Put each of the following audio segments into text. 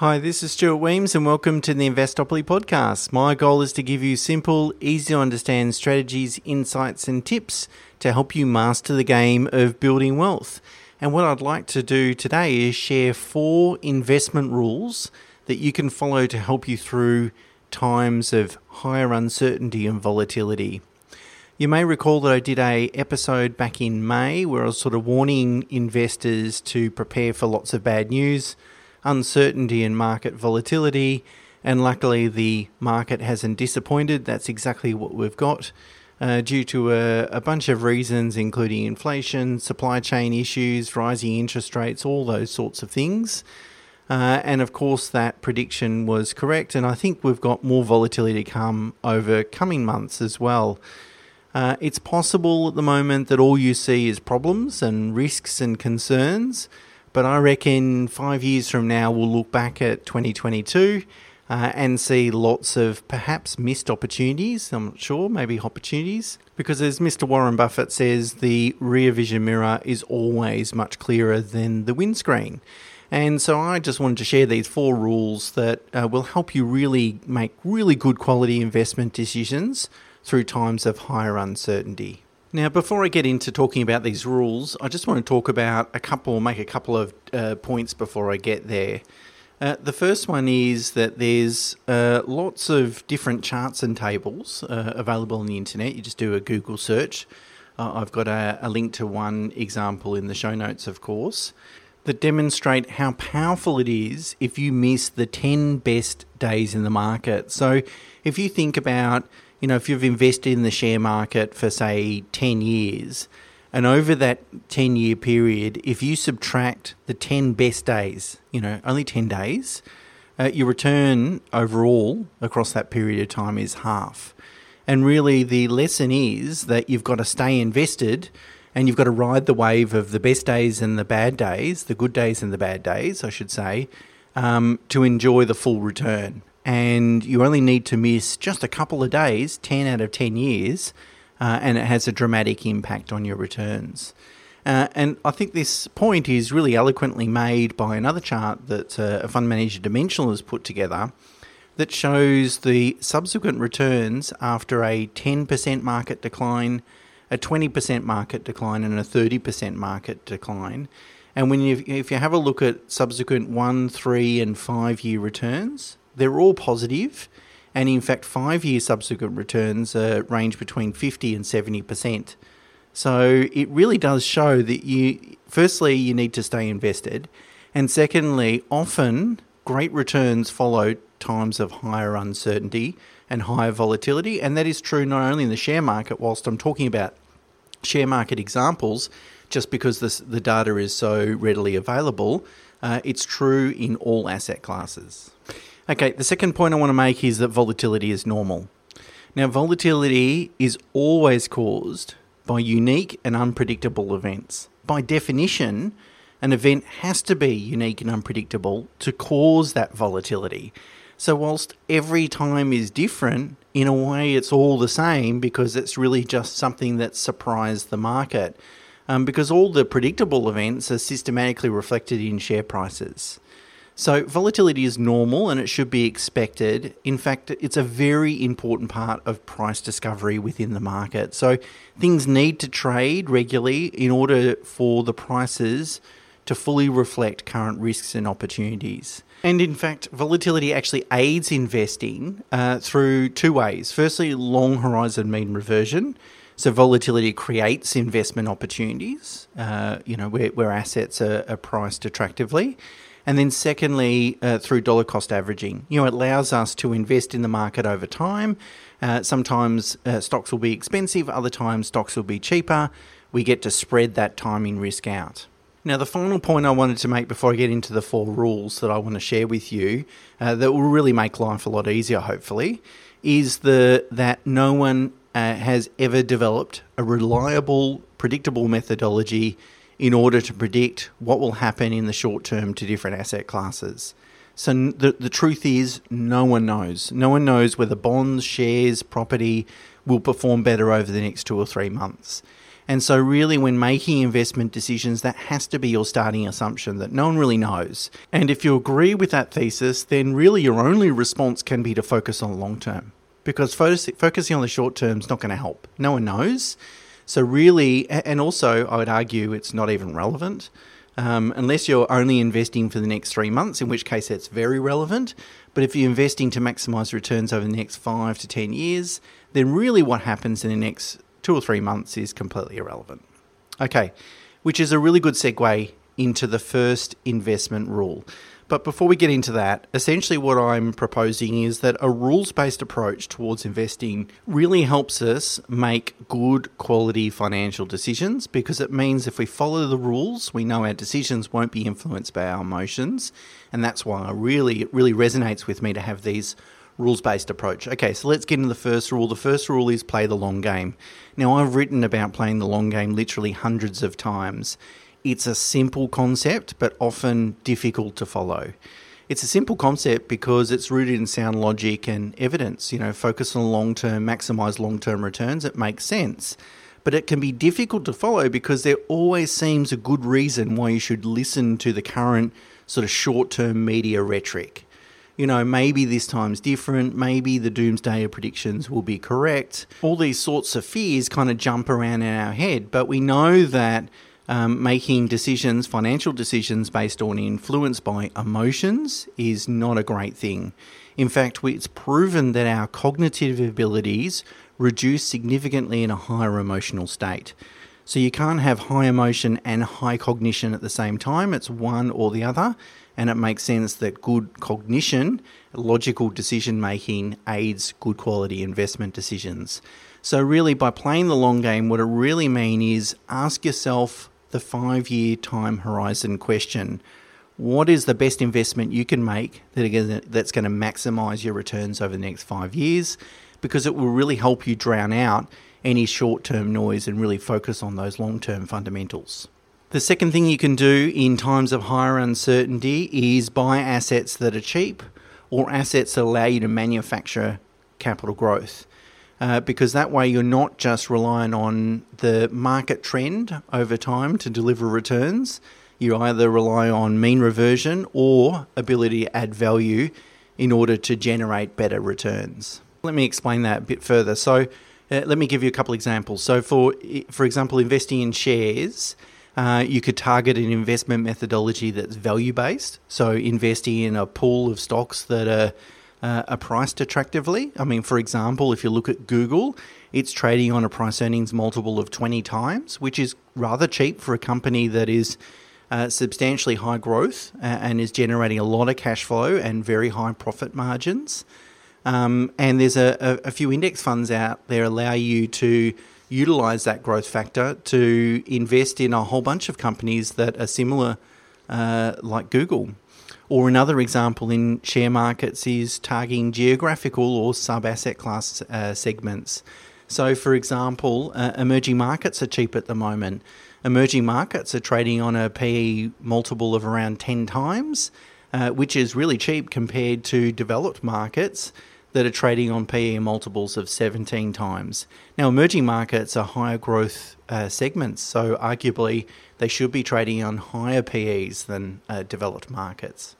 Hi, this is Stuart Wemyss, and welcome to the Investopoly podcast. My goal is to give you simple, easy to understand strategies, insights, and tips to help you master the game of building wealth. And what I'd like to do today is share four investment rules that you can follow to help you through times of higher uncertainty and volatility. You may recall that I did a episode back in May where I was sort of warning investors to prepare for lots of bad news uncertainty and market volatility. And luckily, the market hasn't disappointed. That's exactly what we've got. Uh, due to a, a, bunch of reasons, including inflation, supply chain issues, rising interest rates, all those sorts of things. Uh, and of course, that prediction was correct. And I think we've got more volatility to come over coming months as well. Uh, it's possible at the moment that all you see is problems and risks and concerns. But I reckon five years from now, we'll look back at 2022 uh, and see lots of perhaps missed opportunities. I'm not sure, maybe opportunities. Because as Mr. Warren Buffett says, the rear vision mirror is always much clearer than the windscreen. And so I just wanted to share these four rules that uh, will help you really make really good quality investment decisions through times of higher uncertainty. Now, before I get into talking about these rules, I just want to talk about a couple, make a couple of uh, points before I get there. Uh, the first one is that there's uh, lots of different charts and tables uh, available on the internet. You just do a Google search. Uh, I've got a, a link to one example in the show notes, of course, that demonstrate how powerful it is if you miss the 10 best days in the market. So if you think about you know, if you've invested in the share market for, say, 10 years, and over that 10 year period, if you subtract the 10 best days, you know, only 10 days, uh, your return overall across that period of time is half. And really, the lesson is that you've got to stay invested and you've got to ride the wave of the best days and the bad days, the good days and the bad days, I should say, um, to enjoy the full return and you only need to miss just a couple of days, 10 out of 10 years, uh, and it has a dramatic impact on your returns. Uh, and I think this point is really eloquently made by another chart that uh, a fund manager Dimensional has put together that shows the subsequent returns after a 10% market decline, a 20% market decline, and a 30% market decline. And when you, if you have a look at subsequent one, three, and five year returns, they're all positive, and in fact, five year subsequent returns uh, range between 50 and 70%. So it really does show that you, firstly, you need to stay invested, and secondly, often great returns follow times of higher uncertainty and higher volatility, and that is true not only in the share market, whilst I'm talking about share market examples, just because this, the data is so readily available, uh, it's true in all asset classes. Okay, the second point I want to make is that volatility is normal. Now, volatility is always caused by unique and unpredictable events. By definition, an event has to be unique and unpredictable to cause that volatility. So, whilst every time is different, in a way it's all the same because it's really just something that surprised the market. Um, because all the predictable events are systematically reflected in share prices. So, volatility is normal and it should be expected. In fact, it's a very important part of price discovery within the market. So, things need to trade regularly in order for the prices to fully reflect current risks and opportunities. And in fact, volatility actually aids investing uh, through two ways. Firstly, long horizon mean reversion. So volatility creates investment opportunities, uh, you know, where, where assets are, are priced attractively. And then, secondly, uh, through dollar cost averaging, you know, it allows us to invest in the market over time. Uh, sometimes uh, stocks will be expensive, other times stocks will be cheaper. We get to spread that timing risk out. Now, the final point I wanted to make before I get into the four rules that I want to share with you uh, that will really make life a lot easier, hopefully, is the that no one uh, has ever developed a reliable, predictable methodology in order to predict what will happen in the short term to different asset classes. So the, the truth is, no one knows. No one knows whether bonds, shares, property will perform better over the next two or three months. And so, really, when making investment decisions, that has to be your starting assumption that no one really knows. And if you agree with that thesis, then really your only response can be to focus on long term because focusing on the short term is not going to help. No one knows. So, really, and also, I would argue it's not even relevant. Um, unless you're only investing for the next three months, in which case that's very relevant. But if you're investing to maximize returns over the next five to 10 years, then really what happens in the next two or three months is completely irrelevant. Okay, which is a really good segue into the first investment rule. But before we get into that, essentially what I'm proposing is that a rules based approach towards investing really helps us make good quality financial decisions because it means if we follow the rules, we know our decisions won't be influenced by our emotions. And that's why I really, it really resonates with me to have these rules based approach. Okay, so let's get into the first rule. The first rule is play the long game. Now, I've written about playing the long game literally hundreds of times. It's a simple concept, but often difficult to follow. It's a simple concept because it's rooted in sound logic and evidence. You know, focus on long term, maximize long term returns. It makes sense. But it can be difficult to follow because there always seems a good reason why you should listen to the current sort of short term media rhetoric you know, maybe this time's different, maybe the doomsday predictions will be correct. All these sorts of fears kind of jump around in our head, but we know that um, making decisions, financial decisions based on influence by emotions, is not a great thing. In fact, it's proven that our cognitive abilities reduce significantly in a higher emotional state. So you can't have high emotion and high cognition at the same time, it's one or the other and it makes sense that good cognition, logical decision making, aids good quality investment decisions. So, really, by playing the long game, what it really means is ask yourself the five year time horizon question. What is the best investment you can make that's going to maximize your returns over the next five years? Because it will really help you drown out any short term noise and really focus on those long term fundamentals. The second thing you can do in times of higher uncertainty is buy assets that are cheap or assets that allow you to manufacture capital growth. Uh, because that way you're not just relying on the market trend over time to deliver returns. You either rely on mean reversion or ability to add value in order to generate better returns. Let me explain that a bit further. So, uh, let me give you a couple examples. So, for for example, investing in shares, uh, you could target an investment methodology that's value based, so investing in a pool of stocks that are, uh, are priced attractively. I mean, for example, if you look at Google, it's trading on a price earnings multiple of 20 times, which is rather cheap for a company that is uh, substantially high growth uh, and is generating a lot of cash flow and very high profit margins. Um, and there's a, a, a few index funds out there allow you to utilize that growth factor to invest in a whole bunch of companies that are similar, uh, like Google. Or another example in share markets is targeting geographical or sub asset class uh, segments. So, for example, uh, emerging markets are cheap at the moment. Emerging markets are trading on a PE multiple of around 10 times, uh, which is really cheap compared to developed markets that are trading on PE multiples of 17 times. Now, emerging markets are higher growth uh, segments, so arguably they should be trading on higher PEs than uh, developed markets.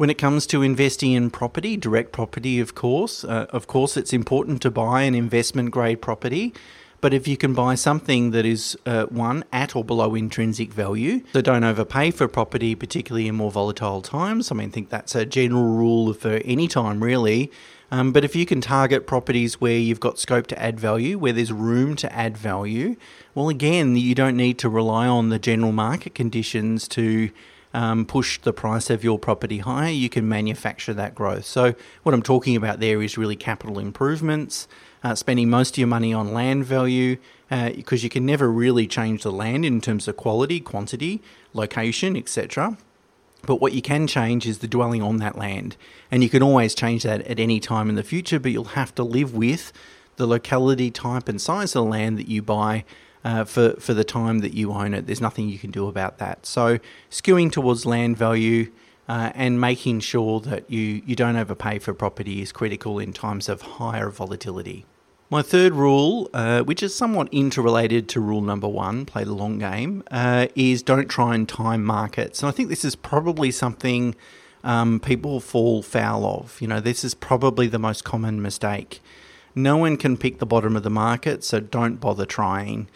When it comes to investing in property, direct property, of course, uh, of course, it's important to buy an investment grade property. But if you can buy something that is uh, one at or below intrinsic value, so don't overpay for property, particularly in more volatile times. I mean, I think that's a general rule for any time, really. Um, but if you can target properties where you've got scope to add value, where there's room to add value, well, again, you don't need to rely on the general market conditions to um, push the price of your property higher. You can manufacture that growth. So, what I'm talking about there is really capital improvements, uh, spending most of your money on land value, because uh, you can never really change the land in terms of quality, quantity, location, etc. But what you can change is the dwelling on that land. And you can always change that at any time in the future, but you'll have to live with the locality, type, and size of the land that you buy uh, for, for the time that you own it. There's nothing you can do about that. So, skewing towards land value uh, and making sure that you, you don't overpay for property is critical in times of higher volatility. My third rule, uh, which is somewhat interrelated to rule number one, play the long game, uh, is don't try and time markets. And I think this is probably something um, people fall foul of. You know, this is probably the most common mistake. No one can pick the bottom of the market, so don't bother trying.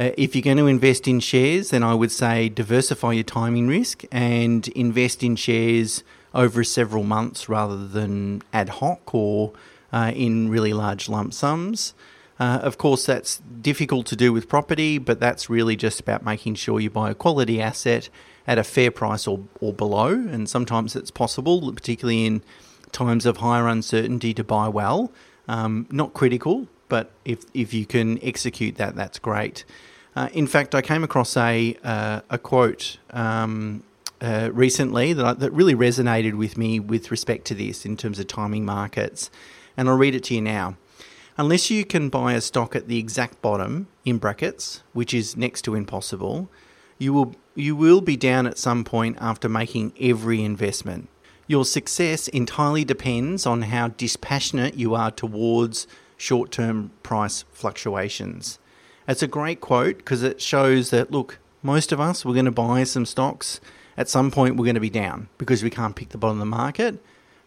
Uh, if you're going to invest in shares, then I would say diversify your timing risk and invest in shares over several months rather than ad hoc or uh, in really large lump sums. Uh, of course, that's difficult to do with property, but that's really just about making sure you buy a quality asset at a fair price or, or below. And sometimes it's possible, particularly in times of higher uncertainty, to buy well. Um, not critical, but if, if you can execute that, that's great. Uh, in fact, I came across a, uh, a quote um, uh, recently that, I, that really resonated with me with respect to this in terms of timing markets and I'll read it to you now. Unless you can buy a stock at the exact bottom, in brackets, which is next to impossible, you will you will be down at some point after making every investment. Your success entirely depends on how dispassionate you are towards short-term price fluctuations. It's a great quote because it shows that look, most of us we're going to buy some stocks at some point we're going to be down because we can't pick the bottom of the market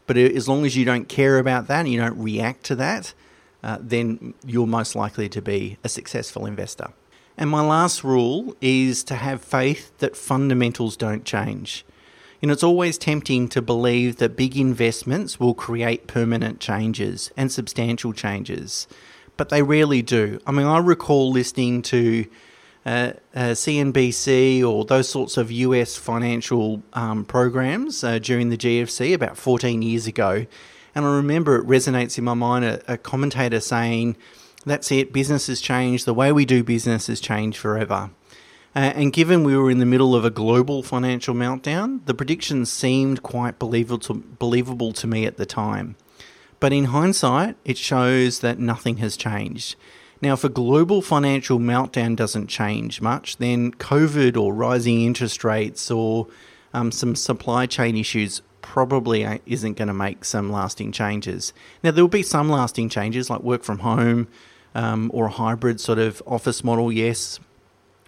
but as long as you don't care about that and you don't react to that, uh, then you're most likely to be a successful investor. And my last rule is to have faith that fundamentals don't change. You know, it's always tempting to believe that big investments will create permanent changes and substantial changes, but they rarely do. I mean, I recall listening to uh, uh, CNBC or those sorts of US financial um, programs uh, during the GFC about 14 years ago. And I remember it resonates in my mind a, a commentator saying, That's it, business has changed, the way we do business has changed forever. Uh, and given we were in the middle of a global financial meltdown, the predictions seemed quite believable to, believable to me at the time. But in hindsight, it shows that nothing has changed. Now, if a global financial meltdown doesn't change much, then COVID or rising interest rates or um, some supply chain issues probably isn't going to make some lasting changes. Now, there will be some lasting changes like work from home um, or a hybrid sort of office model. Yes,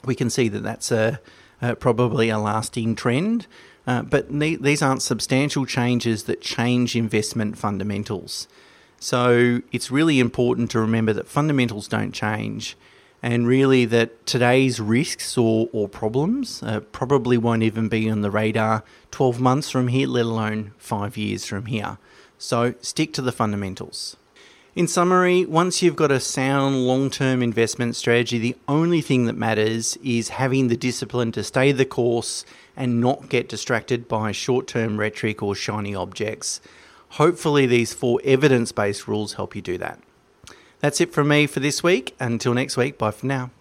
we can see that that's a, a probably a lasting trend. Uh, but these aren't substantial changes that change investment fundamentals. So it's really important to remember that fundamentals don't change and really that today's risks or, or problems uh, probably won't even be on the radar 12 months from here, let alone five years from here. So stick to the fundamentals. In summary, once you've got a sound long term investment strategy, the only thing that matters is having the discipline to stay the course and not get distracted by short term rhetoric or shiny objects. Hopefully, these four evidence based rules help you do that. That's it from me for this week. Until next week, bye for now.